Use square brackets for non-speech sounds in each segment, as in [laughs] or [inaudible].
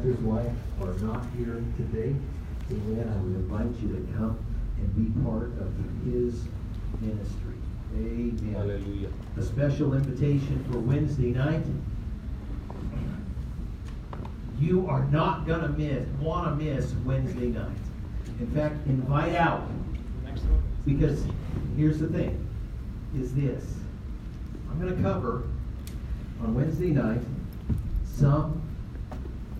pastor's wife are not here today, amen, I would invite you to come and be part of his ministry. Amen. Hallelujah. A special invitation for Wednesday night. You are not going to miss, want to miss Wednesday night. In fact, invite out. Because here's the thing, is this. I'm going to cover on Wednesday night some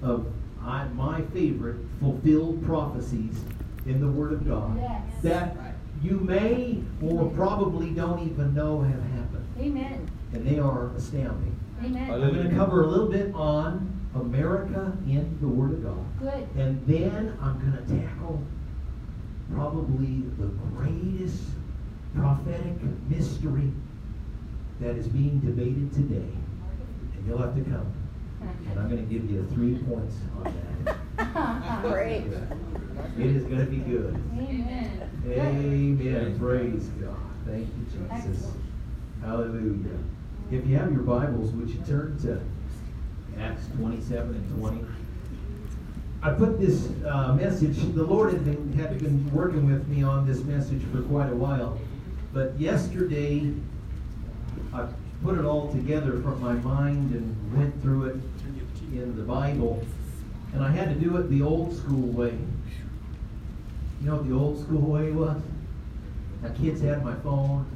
of I, my favorite fulfilled prophecies in the Word of God Yes. that you may or probably don't even know have happened. Amen. And they are astounding. Amen. I'm going to cover a little bit on America in the Word of God. Good. And then I'm going to tackle probably the greatest prophetic mystery that is being debated today. And you'll have to come. And I'm going to give you three points on that. [laughs] Great. It is going to be good. Amen. Amen. Praise God. Thank you, Jesus. Excellent. Hallelujah. If you have your Bibles, would you turn to Acts 27 and 20? I put this uh, message, the Lord had been, had been working with me on this message for quite a while. But yesterday, I put it all together from my mind and went through it in the Bible. And I had to do it the old school way. You know what the old school way was? My kids had my phone.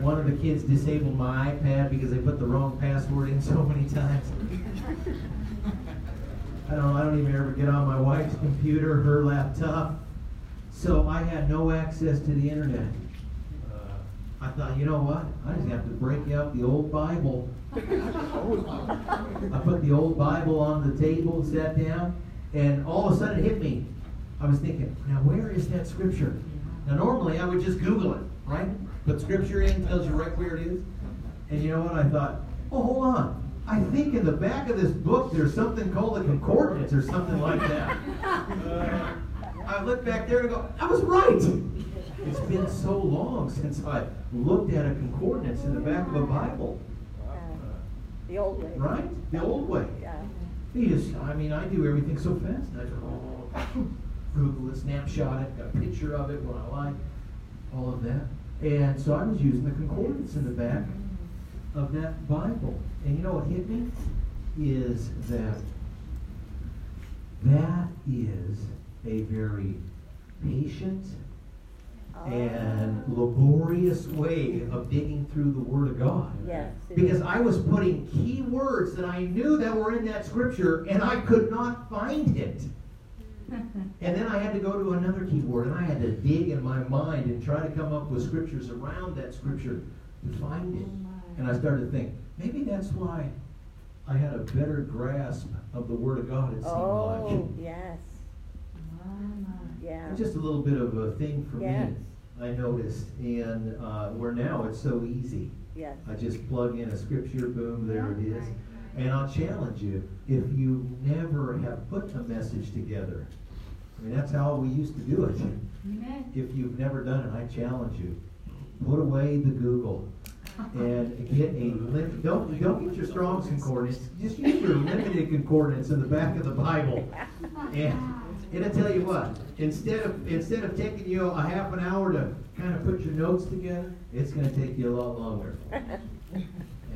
One of the kids disabled my iPad because they put the wrong password in so many times. I don't I don't even ever get on my wife's computer, her laptop. So I had no access to the internet. I thought, you know what? I just have to break out the old Bible. [laughs] I put the old Bible on the table, sat down, and all of a sudden it hit me. I was thinking, now where is that scripture? Now normally I would just Google it, right? Put scripture in, tells you right where it is. And you know what? I thought, oh, hold on. I think in the back of this book there's something called a concordance or something like that. Uh, [laughs] I looked back there and go, I was right. It's been so long since I looked at a concordance in the back of a Bible. Uh, the old way. Right? The old way. Yeah. You just, I mean, I do everything so fast. I just [laughs] Google it, snapshot it, got a picture of it, what I like, all of that. And so I was using the concordance in the back of that Bible. And you know what hit me? Is that that is a very patient and laborious way of digging through the Word of God. Yes. Because. I was putting key words that I knew that were in that scripture and I could not find it. [laughs] And then I had to go to another key word and I had to dig in my mind and try to come up with scriptures around that scripture to find it. And I started to think, maybe that's why I had a better grasp of the Word of God, it seemed Oh, like. yes. Yeah. It's just a little bit of a thing for Yes. me, I noticed. And uh, where now it's so easy. Yes. I just plug in a scripture, boom, there it is. And I'll challenge you, if you never have put a message together, I mean, that's how we used to do it. Amen. If you've never done it, I challenge you, put away the Google and get a lim- don't don't get your Strong's concordance. Just use your limited concordance in the back of the Bible. [laughs] And and I tell you what, instead of instead of taking you a half an hour to kind of put your notes together, it's going to take you a lot longer. [laughs]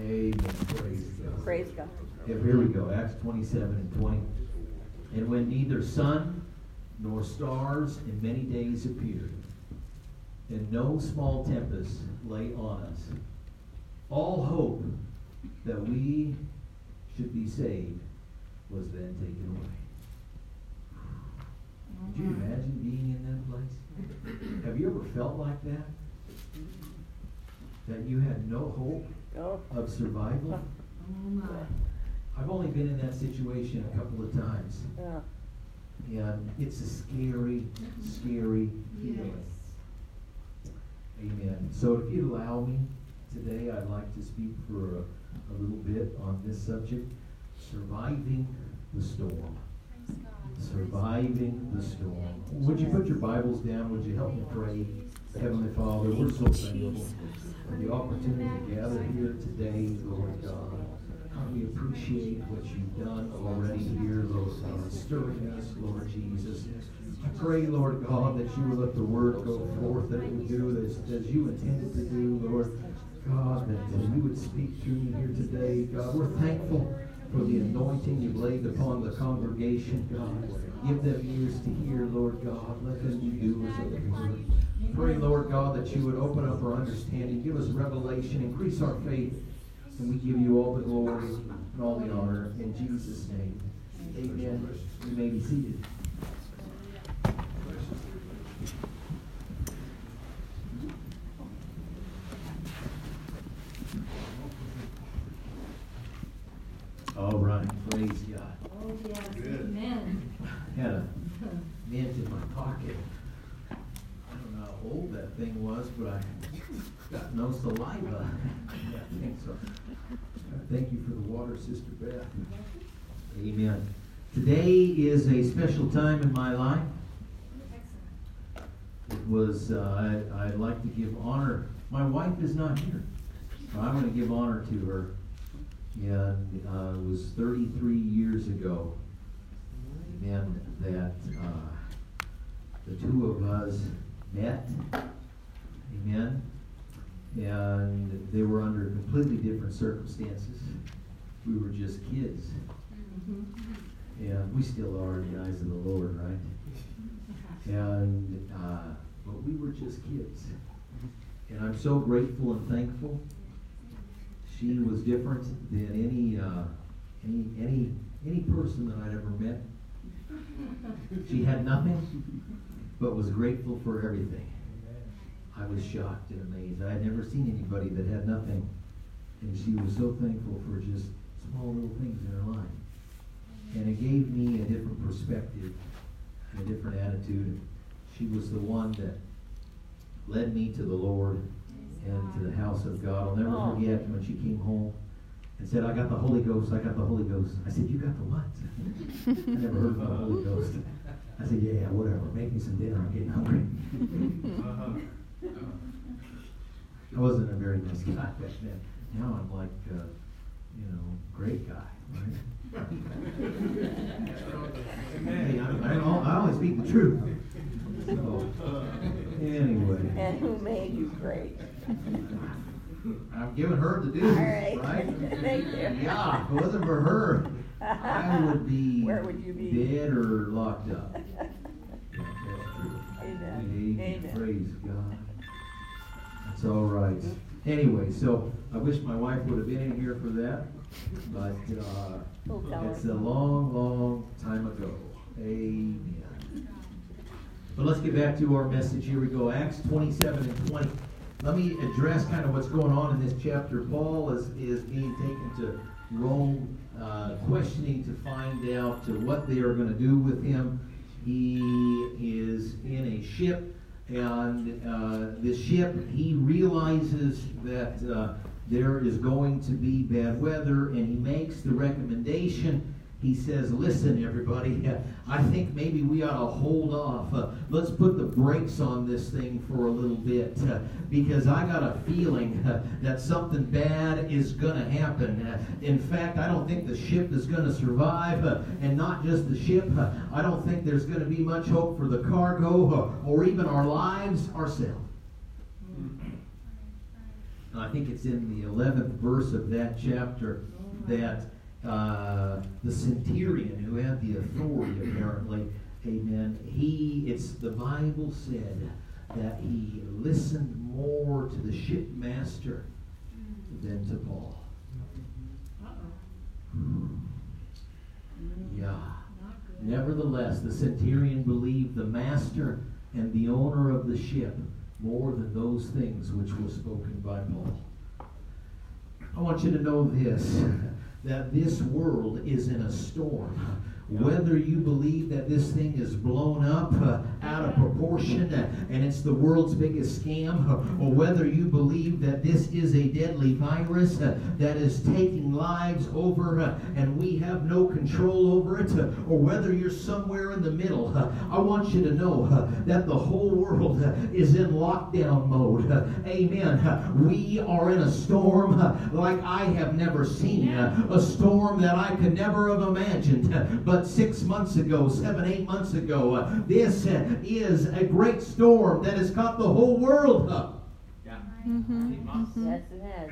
Amen. Praise God. Praise God. Yeah, here we go. Acts 27 and 20. And when neither sun nor stars in many days appeared, and no small tempest lay on us, all hope that we should be saved was then taken away. Could you imagine being in that place? Have you ever felt like that? That you had no hope Oh. of survival? I've only been in that situation a couple of times. Yeah. And it's a scary, scary feeling. Amen. So if you'd allow me today, I'd like to speak for a, a little bit on this subject, surviving the storm. Surviving the storm. Would you put your Bibles down? Would you help me pray? Heavenly Father, we're so thankful for the opportunity to gather here today, Lord God. God, we appreciate what you've done already here, Lord God. stirring us, Lord Jesus. I pray, Lord God, that you would let the word go forth, that it would do as, as you intended to do, Lord. God, that you would speak through me here today. God, we're thankful for the anointing you've laid upon the congregation, God. Give them ears to hear, Lord God. Let them be doers of the word. Pray, Lord God, that you would open up our understanding, give us revelation, increase our faith, and we give you all the glory and all the honor in Jesus' name. Amen. You may be seated. All right, praise God. Oh, yes, amen. Had a mint in my pocket. I don't know how old that thing was, but I got no saliva. Yeah, I think so. Thank you for the water, Sister Beth. Amen. Today is a special time in my life. It was, uh, I, I'd like to give honor. My wife is not here. I'm going to give honor to her. And uh, it was 33 years ago, amen, that uh, the two of us met, amen, and they were under completely different circumstances. We were just kids. And we still are in the eyes of the Lord, right? And, uh, but we were just kids. And I'm so grateful and thankful she was different than any uh, any any any person that I'd ever met. She had nothing, but was grateful for everything. I was shocked and amazed. I had never seen anybody that had nothing, and she was so thankful for just small little things in her life. And it gave me a different perspective, and a different attitude. She was the one that led me to the Lord and to the house of God. I'll never Oh. forget when she came home and said, I got the Holy Ghost, I got the Holy Ghost. I said, You got the what? [laughs] I never heard of the Holy Ghost. I said, Yeah, whatever. Make me some dinner. I'm getting hungry. Uh-huh. I wasn't a very nice guy back then. Now I'm like, uh, you know, great guy. Right? hey, I, I, I always speak the truth. So, anyway. And who made you great? I'm giving her the dues, All right. right? [laughs] Thank you. Yeah, if it wasn't for her, I would be Where would you be? dead or locked up. [laughs] That's true. Amen. Amen. Praise God. All right. Anyway, so I wish my wife would have been in here for that, but uh, it's a long, long time ago. Amen. But let's get back to our message. Here we go. Acts 27 and 20. Let me address kind of what's going on in this chapter. Paul is, is being taken to Rome, uh, questioning to find out uh, what they are going to do with him. He is in a ship, and uh, the ship, he realizes that uh, there is going to be bad weather, and he makes the recommendation he says, Listen, everybody, [laughs] I think maybe we ought to hold off. Uh, let's put the brakes on this thing for a little bit uh, because I got a feeling uh, that something bad is going to happen. In fact, I don't think the ship is going to survive, and not just the ship. I don't think there's going to be much hope for the cargo or even our lives ourselves. I think it's in the 11th verse of that chapter that uh, the centurion who had the authority apparently amen he it's the bible said that he listened more to the shipmaster than to paul. Yeah. Nevertheless the centurion believed the master and the owner of the ship more than those things which were spoken by paul. I want you to know this that this world is in a storm. Whether you believe that this thing is blown up uh, out of proportion uh, and it's the world's biggest scam, uh, or whether you believe that this is a deadly virus uh, that is taking lives over uh, and we have no control over it, uh, or whether you're somewhere in the middle, uh, I want you to know that the whole world is in lockdown mode. Amen. We are in a storm like I have never seen, a storm that I could never have imagined. But six months ago, seven, eight months ago. This is a great storm that has caught the whole world up. Yes, it has.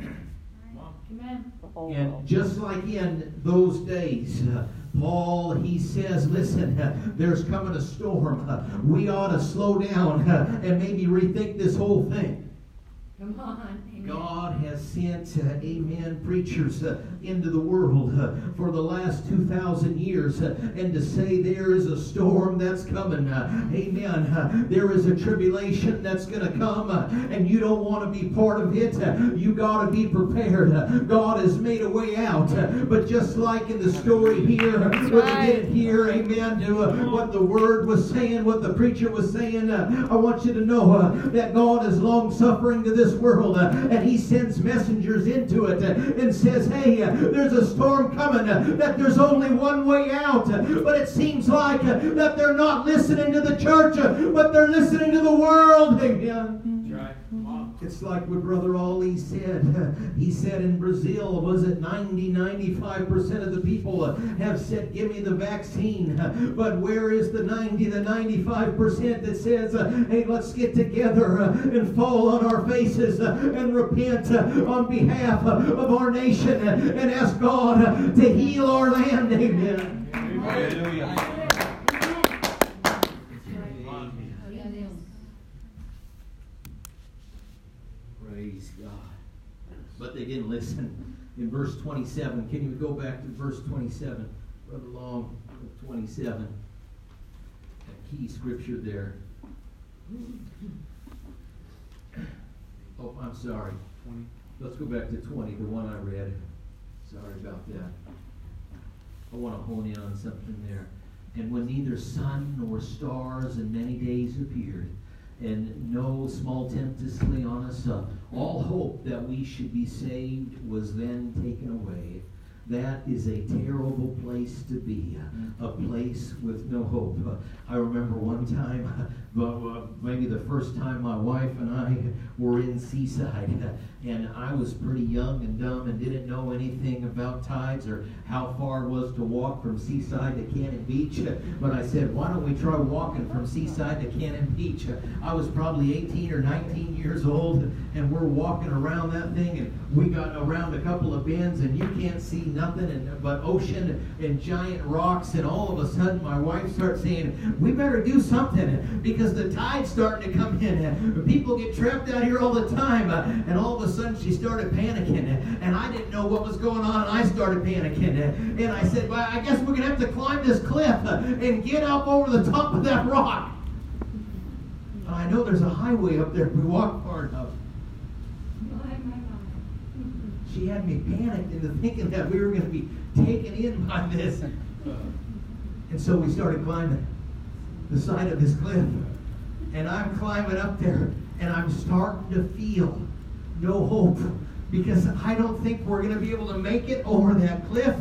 Amen. The And just like in those days, uh, Paul, he says, listen, uh, there's coming a storm. Uh, we ought to slow down uh, and maybe rethink this whole thing. Come on. God has sent, uh, amen, preachers uh, into the world uh, for the last 2,000 years uh, and to say there is a storm that's coming. Uh, amen. Uh, there is a tribulation that's going to come and you don't want to be part of it. You got to be prepared. God has made a way out. But just like in the story here, what we right. didn't hear, amen, to what the word was saying, what the preacher was saying, I want you to know that God is long suffering to this world uh, and he sends messengers into it and says, hey, there's a storm coming, that there's only one way out. But it seems like that they're not listening to the church, but they're listening to the world. Amen. It's like what Brother Ali said. [laughs] He said in Brazil, was it 90, 95% of the people have said, give me the vaccine. [laughs] But where is the 90, the 95% that says, uh, hey, let's get together and fall on our faces and repent on behalf of our nation and ask God to heal our land. [laughs] Amen. Hallelujah. Praise God. But they didn't listen. In verse 27, can you go back to verse 27? Brother Long, 27. That key scripture there. Oh, I'm sorry. Let's go back to 20, the one I read. Sorry about that. I want to hone in on something there. And when neither sun nor stars in many days appeared, and no small tempest lay on us, all hope that we should be saved was then taken away. That is a terrible place to be, a mm-hmm. place with no hope. I remember one time, [laughs] maybe the first time my wife and I were in Seaside, [laughs] and I was pretty young and dumb and didn't know anything about tides or how far it was to walk from Seaside to Cannon Beach. [laughs] But I said, why don't we try walking from Seaside to Cannon Beach? I was probably 18 or 19 years old, and we're walking around that thing, and we got around a couple of bends, and you can't see nothing and, but ocean and giant rocks, and all of a sudden my wife starts saying, we better do something because the tide's starting to come in. People get trapped out here all the time, uh, and all of a sudden she started panicking, and I didn't know what was going on, and I started panicking, and I said, well, I guess we're going to have to climb this cliff uh, and get up over the top of that rock. And I know there's a highway up there if we walk far enough. She had me panicked into thinking that we were going to be taken in by this. And so we started climbing the side of this cliff. And I'm climbing up there, and I'm starting to feel no hope because I don't think we're going to be able to make it over that cliff.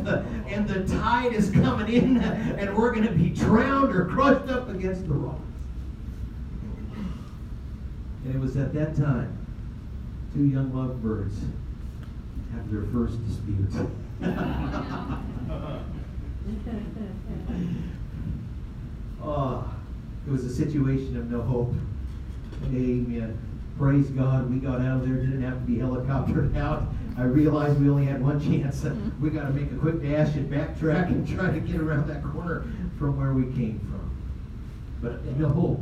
And the tide is coming in, and we're going to be drowned or crushed up against the rocks. And it was at that time two young lovebirds have their first dispute. oh, [laughs] it was a situation of no hope. Amen. Praise God, we got out of there, didn't have to be helicoptered [laughs] out. I realized we only had one chance. We got to make a quick dash and backtrack and try to get around that corner from where we came from. But no hope.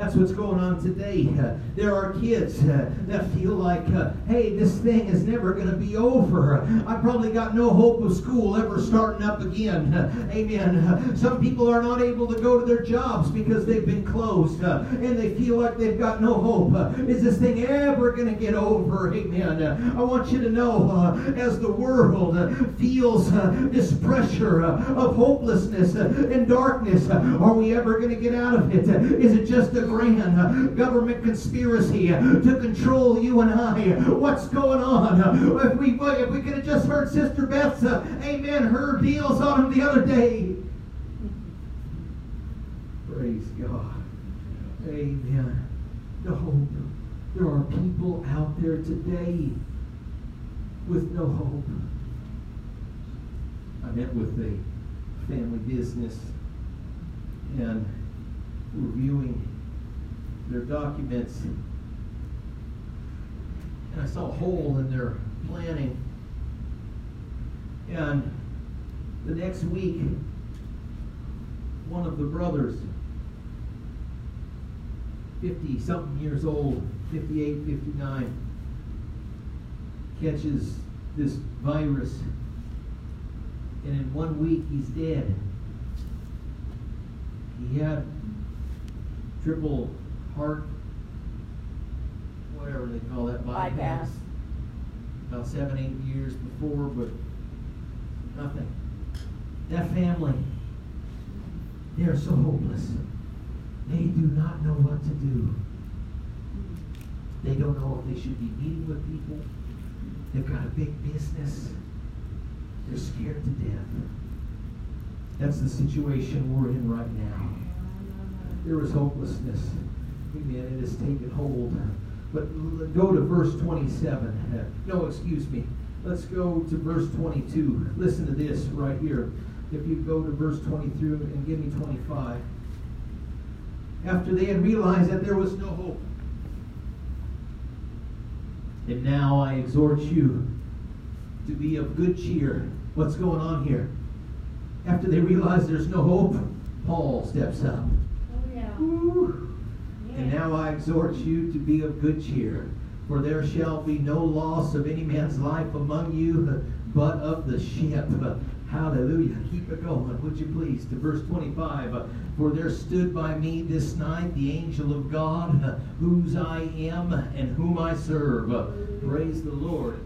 That's what's going on today. Uh, there are kids uh, that feel like, uh, hey, this thing is never going to be over. I probably got no hope of school ever starting up again. [laughs] Amen. Some people are not able to go to their jobs because they've been closed uh, and they feel like they've got no hope. Uh, is this thing ever going to get over? Amen. I want you to know uh, as the world feels this pressure of hopelessness and darkness, are we ever going to get out of it? Is it just a grand government conspiracy to control you and I? What's going on? If we if we could have just heard Sister Beth's uh, amen her deals on him the other day. Praise God. Amen. No hope. There are people out there today with no hope. I met with a family business and reviewing their documents. And I saw a hole in their planning. And the next week, one of the brothers, 50 something years old, 58, 59, catches this virus. And in one week, he's dead. He had triple heart, whatever they call that, bypass. Bypass. About seven, eight years before, but nothing. That family, they are so hopeless. They do not know what to do. They don't know if they should be meeting with people. They've got a big business. They're scared to death. That's the situation we're in right now. There is hopelessness. Amen. It has taken hold. But go to verse 27. No, excuse me. Let's go to verse 22. Listen to this right here. If you go to verse 23 and give me 25. After they had realized that there was no hope. And now I exhort you to be of good cheer. What's going on here? After they realize there's no hope, Paul steps up. Oh, yeah. Ooh. And now I exhort you to be of good cheer, for there shall be no loss of any man's life among you, [laughs] but of the ship. [laughs] Hallelujah. Keep it going, would you please, to verse 25. For there stood by me this night the angel of God, [laughs] whose I am and whom I serve. Praise the Lord.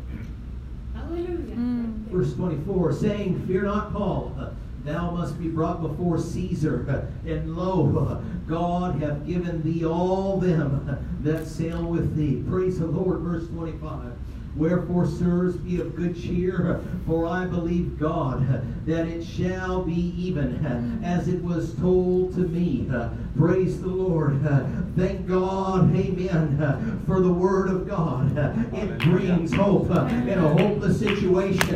Hallelujah. Mm. Verse 24, saying, Fear not, Paul, thou must be brought before Caesar. [laughs] And lo, [laughs] God hath given thee all them [laughs] that sail with thee. Praise the Lord. Verse 25. Wherefore, sirs, be of good cheer, for I believe God that it shall be even as it was told to me. Praise the Lord. Thank God, amen, for the word of God. It brings hope in a hopeless situation.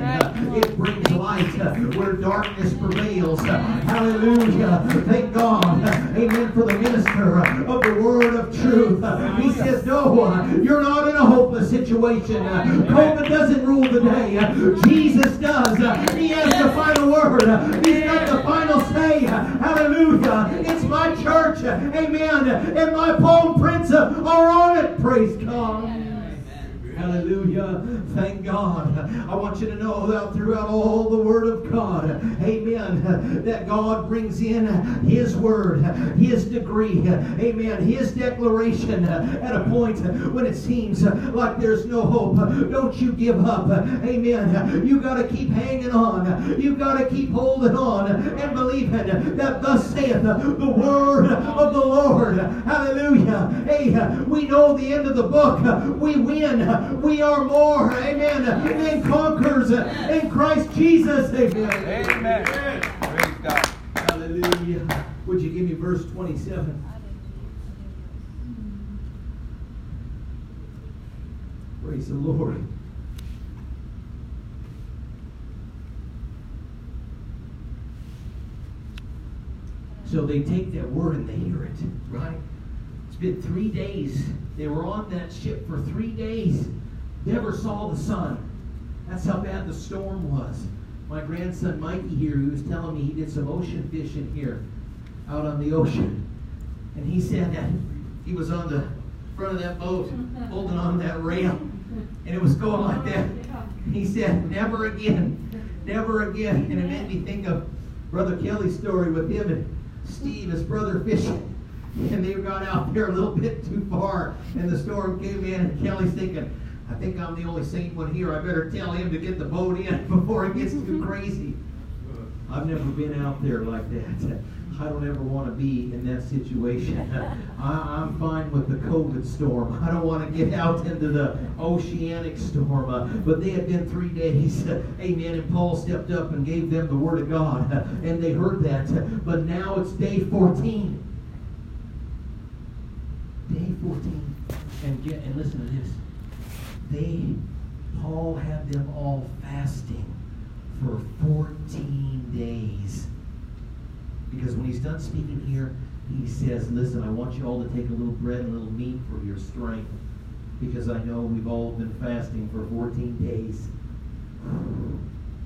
It brings light where darkness prevails. Hallelujah. Thank God, amen, for the minister of the word of truth. He says, No, you're not in a hopeless situation. COVID doesn't rule the day. Jesus does. He has the final word. He's got the final say. Hallelujah. It's my church. Amen. And my palm prints are on it. Praise God. Hallelujah. Thank God. I want you to know that throughout all the Word of God, amen, that God brings in His Word, His decree, amen, His declaration at a point when it seems like there's no hope. Don't you give up. Amen. You got to keep hanging on. You got to keep holding on and believing that thus saith the Word of the Lord. Hallelujah. Hey, we know the end of the book. We win. We are more, amen, than conquerors in Christ Jesus. Amen. Amen. Praise God. Hallelujah. Would you give me verse 27? Praise the Lord. So they take that word and they hear it, right? It's been three days. They were on that ship for three days. Never saw the sun. That's how bad the storm was. My grandson Mikey here, he was telling me he did some ocean fishing here out on the ocean. And he said that he was on the front of that boat holding on that rail. And it was going like that. He said, never again. Never again. And it made me think of Brother Kelly's story with him and Steve, his brother, fishing. And they got out there a little bit too far. And the storm came in, and Kelly's thinking, I think I'm the only sane one here. I better tell him to get the boat in [laughs] before it gets too crazy. I've never been out there like that. [laughs] I don't ever want to be in that situation. [laughs] I, I'm fine with the COVID storm. I don't want to get out into the oceanic storm. Uh, but they had been three days. Amen. And Paul stepped up and gave them the word of God. And they heard that. But now it's day 14. Day 14. And get and listen to this. They Paul had them all fasting for 14 days Because when he's done speaking here, he says, Listen, I want you all to take a little bread and a little meat for your strength. Because I know we've all been fasting for 14 days.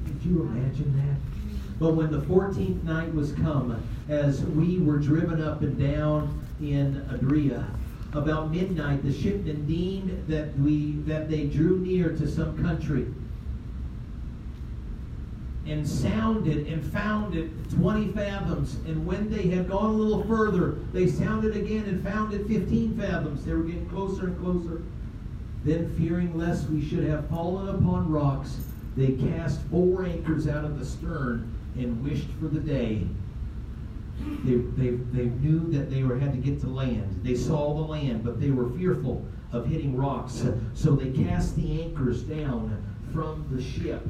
Could you imagine that? But when the 14th night was come, as we were driven up and down in Adria, about midnight the shipmen deemed that we that they drew near to some country and sounded and found it 20 fathoms. And when they had gone a little further, they sounded again and found it 15 fathoms. They were getting closer and closer. Then, fearing lest we should have fallen upon rocks, they cast four anchors out of the stern and wished for the day. They, they, they knew that they were, had to get to land. They saw the land, but they were fearful of hitting rocks. So they cast the anchors down from the ship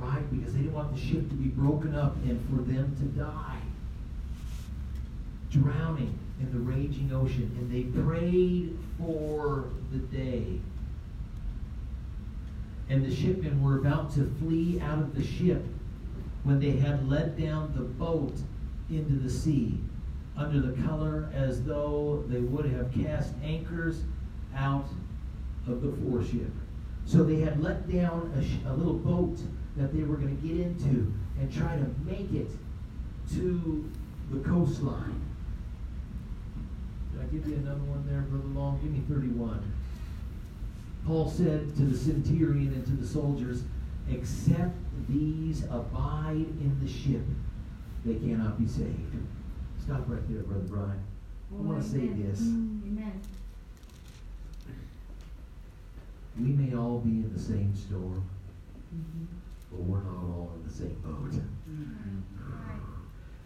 right? Because they didn't want the ship to be broken up and for them to die. Drowning in the raging ocean. And they prayed for the day. And the shipmen were about to flee out of the ship when they had let down the boat into the sea under the color as though they would have cast anchors out of the foreship. So they had let down a, a little boat that they were going to get into and try to make it to the coastline. Did I give you another one there, Brother Long? Give me 31. Paul said to the centurion and to the soldiers, Except these abide in the ship, they cannot be saved. Stop right there, Brother Brian. I want to say this. Mm, amen. We may all be in the same storm, mm-hmm. but we're not all in the same boat. Mm-hmm.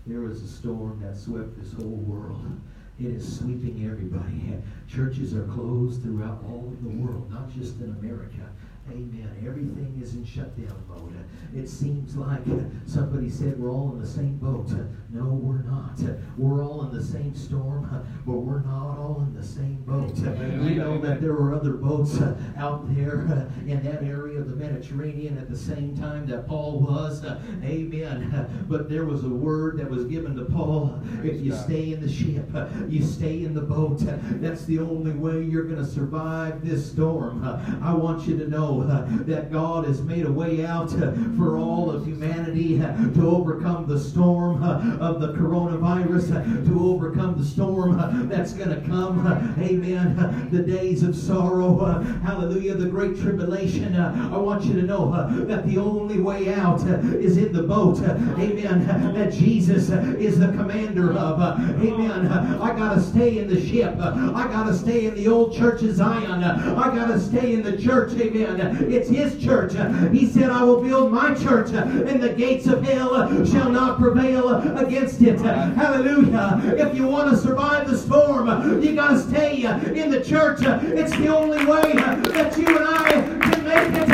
There was a storm that swept this whole world. It is sweeping everybody. [laughs] Churches are closed throughout all of the world, not just in America. Amen. Everything is in shutdown mode. It seems like somebody said we're all in the same boat. No, we're not. We're all in the same storm, but we're not all in the same boat. We know that there were other boats out there in that area of the Mediterranean at the same time that Paul was. Amen. But there was a word that was given to Paul. If you stay in the ship, you stay in the boat. That's the only way you're going to survive this storm. I want you to know Uh, that God has made a way out uh, for all of humanity uh, to overcome the storm of the coronavirus, to overcome the storm that's going to come. Amen. The days of sorrow. Hallelujah. The great tribulation. I want you to know that the only way out is in the boat. Amen. That Jesus is the commander of. Amen. I got to stay in the ship. I got to stay in the old church of Zion. I got to stay in the church. Amen. It's his church. He said, I will build my church, and the gates of hell shall not prevail against it. Hallelujah. If you want to survive the storm, you got to stay in the church. It's the only way that you and I can make it.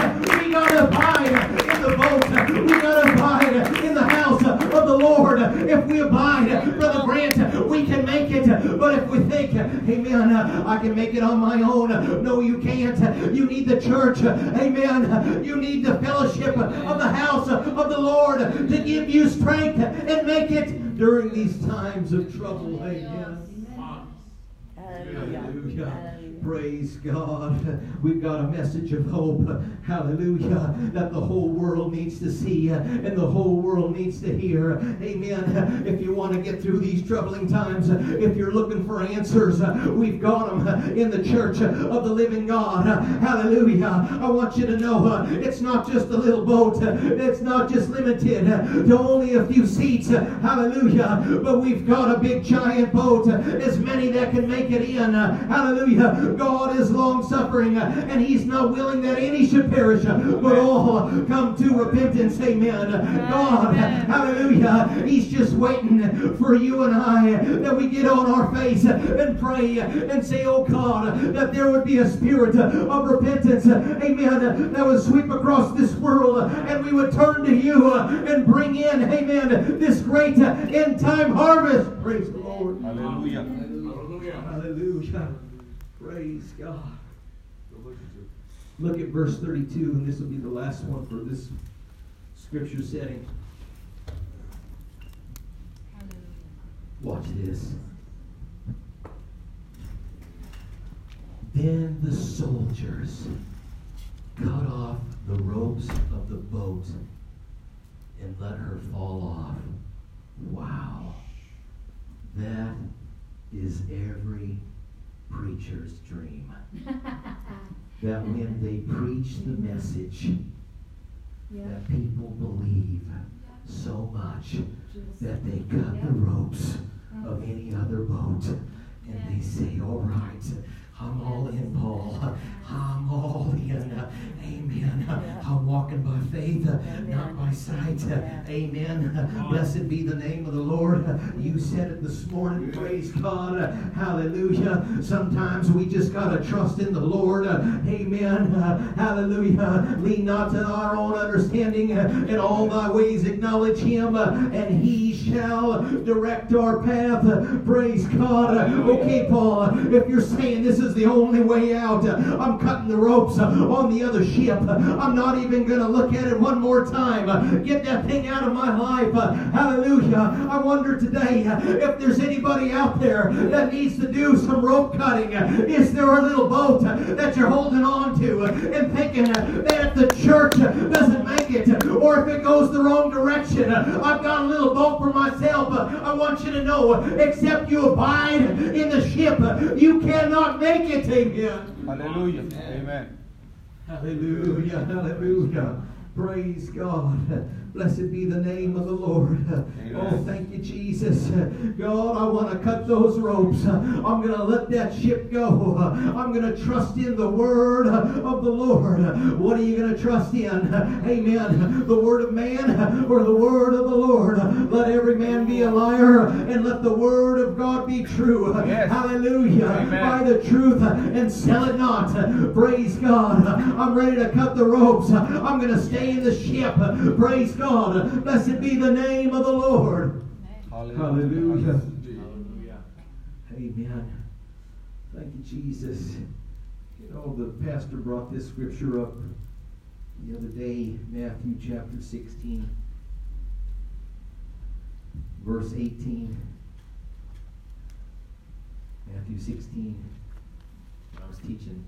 We got to abide in the boat. We got to abide in the house of the Lord. If we abide, Brother Grant, we can make it. But if we think, amen, I can make it on my own, no, you can't. You need the church. Amen. You need the fellowship of the house of the Lord to give you strength and make it during these times of trouble. Amen. Hallelujah. Praise God. [laughs] We've got a message of hope. Hallelujah. That the whole world needs to see and the whole world needs to hear. Amen. If you want to get through these troubling times, if you're looking for answers, we've got them in the church of the living God. Hallelujah. I want you to know it's not just a little boat, it's not just limited to only a few seats. Hallelujah. But we've got a big giant boat, as many that can make it in. Hallelujah. God is long suffering, and He's not willing that any should perish, but all come to repentance. Amen. God, hallelujah. He's just waiting for you and I that we get on our face and pray and say, Oh God, that there would be a spirit of repentance. Amen. That would sweep across this world, and we would turn to you and bring in, amen, this great end time harvest. Praise the Lord. Hallelujah. Hallelujah. Praise God. Look at verse 32, and this will be the last one for this scripture setting. Watch this. Then the soldiers cut off the ropes of the boat and let her fall off. Wow. That is every preacher's dream. [laughs] that when they preach the message, Yeah. that people believe so much that they cut the ropes of any other boat and they say, All right, I'm all in, Paul. I'm all in. Amen. I'm walking by faith, uh, not by sight. Amen. Blessed be the name of the Lord. You said it this morning. Praise God. Hallelujah. Sometimes we just got to trust in the Lord. Amen. Hallelujah. Lean not to our own understanding. In all thy ways acknowledge him, and he shall direct our path. Praise God. Okay, Paul, if you're saying this is the only way out, I'm cutting the ropes on the other ship. I'm not even going to look at it one more time. Get that thing out of my life. Hallelujah. I wonder today if there's anybody out there that needs to do some rope cutting. Is there a little boat that you're holding on to and thinking that if the church doesn't make it or if it goes the wrong direction, I've got a little boat for myself. I want you to know, except you abide in the ship, you cannot make it. Amen. Hallelujah. Amen. Hallelujah. Hallelujah. Praise God. Blessed be the name of the Lord. Oh, thank you, Jesus. God, I want to cut those ropes. I'm going to let that ship go. I'm going to trust in the word of the Lord. What are you going to trust in? Amen. The word of man or the word of the Lord? Let every man be a liar and let the word of God be true. Yes. Hallelujah. Amen. Buy the truth and sell it not. Praise God. I'm ready to cut the ropes. I'm going to stay in the ship. Praise God. Blessed be the name of the Lord. Hallelujah. Hallelujah. Amen. Thank you, Jesus. You know, the pastor brought this scripture up the other day, Matthew chapter 16, verse 18. Matthew 16. I was teaching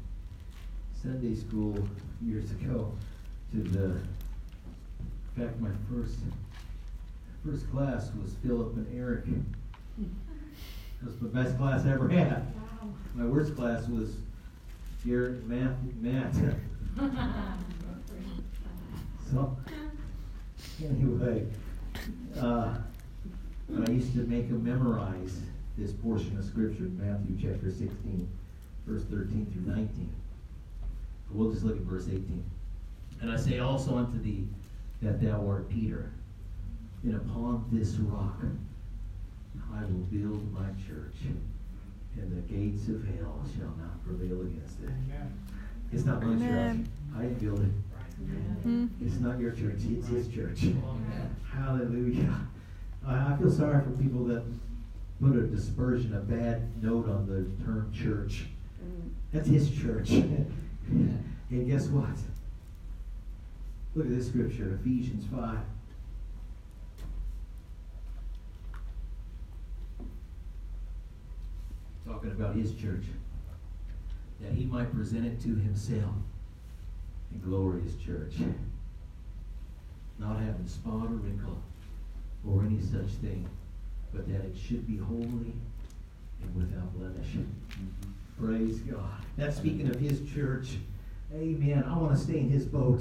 Sunday school years ago to the, in fact, my first first class was Philip and Eric. That was the best class I ever had. Wow. My worst class was Garrett, Matt, Matt. So, anyway, uh, I used to make them memorize this portion of Scripture in Matthew chapter 16, verse 13 through 19. We'll just look at verse 18. And I say also unto thee that thou art Peter, and upon this rock I will build my church, and the gates of hell shall not prevail against it. It's not my church. Amen. I build it. Mhm. It's not your church, it's his church. Hallelujah. I, I feel sorry for people that put a dispersion, a bad note on the term church. That's his church. [laughs] and guess what? Look at this scripture, Ephesians 5. Talking about his church. That he might present it to himself a glorious church, not having spot or wrinkle or any such thing, but that it should be holy and without blemish. Mm-hmm. Praise God. That's speaking of his church. Amen. I want to stay in his boat.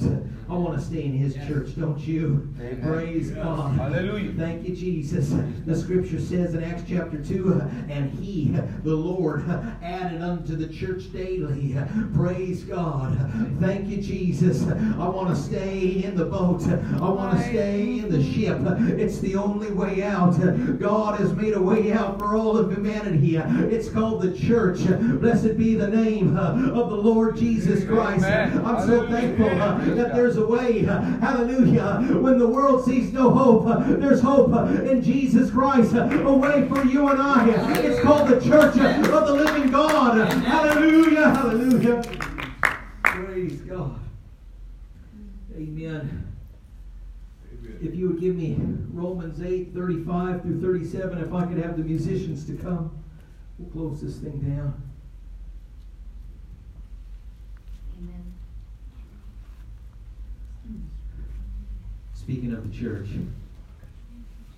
I want to stay in his church, don't you? Amen. Praise God. Hallelujah. Thank you, Jesus. The scripture says in Acts chapter 2, and he, the Lord, added unto the church daily. Praise God. Thank you, Jesus. I want to stay in the boat. I want to stay in the ship. It's the only way out. God has made a way out for all of humanity. It's called the church. Blessed be the name of the Lord Jesus Christ. Amen. I'm so thankful that there's a way. Hallelujah. When the world sees no hope, there's hope in Jesus Christ. A way for you and I. It's called the church of the living God. Hallelujah. Hallelujah. Praise God. Amen. Amen. if you would give me Romans 8, 35 through 37, if I could have the musicians to come, we'll close this thing down. Amen. Speaking of the church,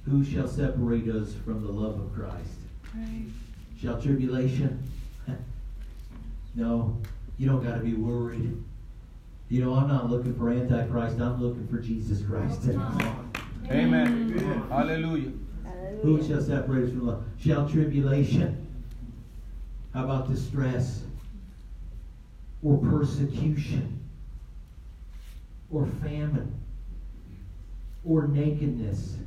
who shall separate us from the love of Christ? Right. Shall tribulation? [laughs] no, you don't got to be worried. You know, I'm not looking for Antichrist, I'm looking for Jesus Christ. Amen. Hallelujah. Who shall separate us from love? Shall tribulation? How about distress? Or persecution? Or famine? Or nakedness?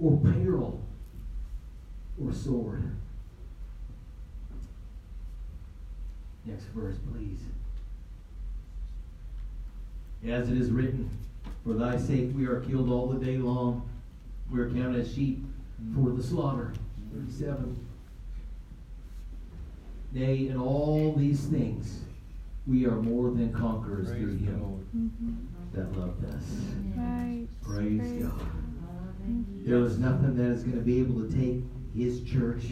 Or peril? Or sword? Next verse, please. As it is written, For thy sake we are killed all the day long. We are counted as sheep for the slaughter. 37. Nay, in all these things we are more than conquerors through Praise the him Mm-hmm. that loved us. Right. Praise God. Amen. There is nothing that is going to be able to take his church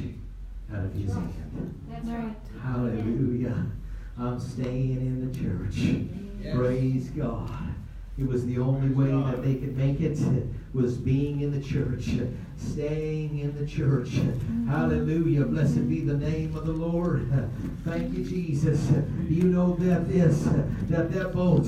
out of his hand. That's Right. right. Hallelujah. I'm staying in the church. Yes. Praise God. It was the only way that they could make it was being in the church, staying in the church. Hallelujah. Blessed be the name of the Lord. Thank you, Jesus. You know that this, that that boat,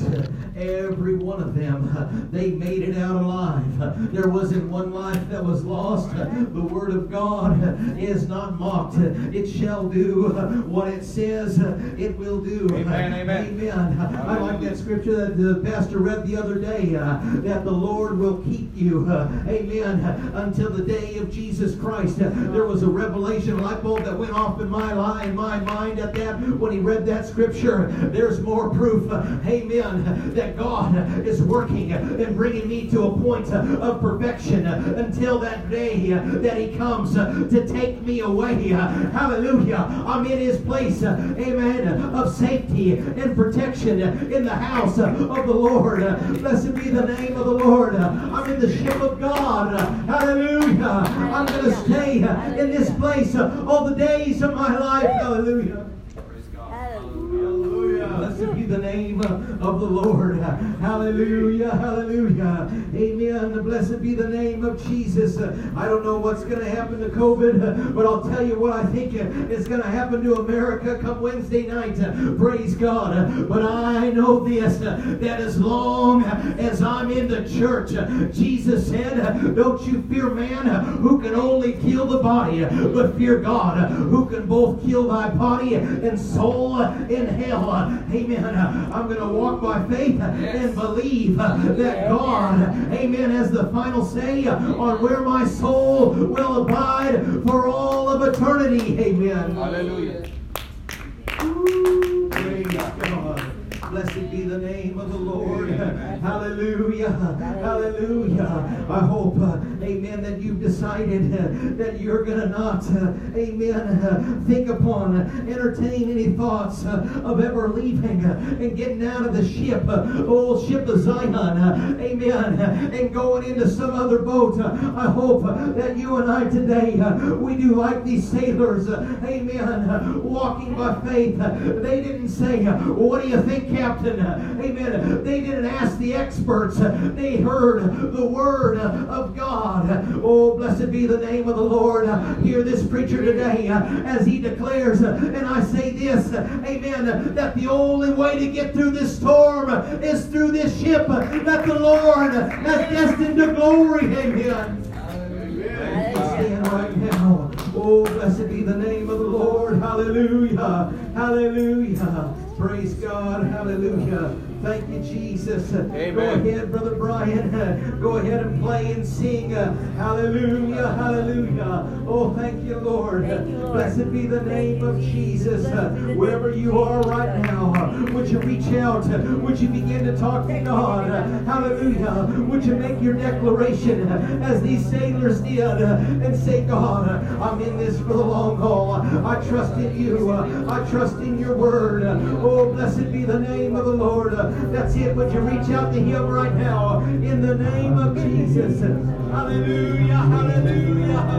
every one of them, they made it out alive. There wasn't one life that was lost. The word of God is not mocked. It shall do what it says it will do. Amen, amen. Amen. I like that scripture that the pastor read the other day uh, that the Lord will keep you. amen. Until the day of Jesus Christ. Uh, there was a revelation light bulb that went off in my line, my mind at that when he read that scripture. There's more proof. uh, amen. That God is working and bringing me to a point uh, of perfection until that day that he comes to take me away. Hallelujah. I'm in his place. Amen. Of safety and protection in the house of the Lord. Blessed be the name of the Lord. I'm in the ship of God. Uh, Hallelujah. I'm going to stay in this place all the days of my life. Hallelujah. Praise God. Hallelujah. Blessed be the name of the Lord. Hallelujah. Hallelujah. Amen. Blessed be the name of Jesus. I don't know what's going to happen to COVID, but I'll tell you what I think is going to happen to America come Wednesday night. Praise God. But I know this that as long as I'm in the church, Jesus said, Don't you fear man who can only kill the body, but fear God who can both kill thy body and soul in hell. Amen. I'm going to walk by faith and believe that God, amen, has the final say on where my soul will abide for all of eternity. Amen. Hallelujah. Praise God. Blessed be the name of the Lord. Hallelujah. Hallelujah. I hope, uh, amen, that you've decided uh, that you're going to not, uh, amen, uh, think upon, uh, entertain any thoughts uh, of ever leaving uh, and getting out of the ship, old ship of Zion, amen, and going into some other boat. I hope that you and I today, we do like these sailors, amen, walking by faith. They didn't say, What do you think, Captain? Amen. They didn't ask the experts. They heard the word of God. Uh, Oh, blessed be the name of the Lord. Hear this preacher today uh, as he declares, uh, and I say this, uh, Amen, that the only way to get through this storm is through this ship that the Lord has destined to glory. Amen. Stand right now. Oh, blessed be the name of the Lord. Hallelujah. Hallelujah. Praise God. Hallelujah. Thank you, Jesus. Amen. Go ahead, Brother Brian. [laughs] Go ahead and play and sing. Hallelujah. Hallelujah. Oh, thank you, Lord. Thank you, Lord. Blessed be the name of Jesus. Blessed be the name Wherever you are right now, would you reach out? Would you begin to talk to God? Hallelujah. Would you make your declaration as these sailors did and say, God, I'm in this for the long haul. I trust in you. I trust in your word. Oh, blessed be the name of the Lord. That's it. Would you reach out to him right now in the name of Jesus? Hallelujah. Hallelujah. hallelujah.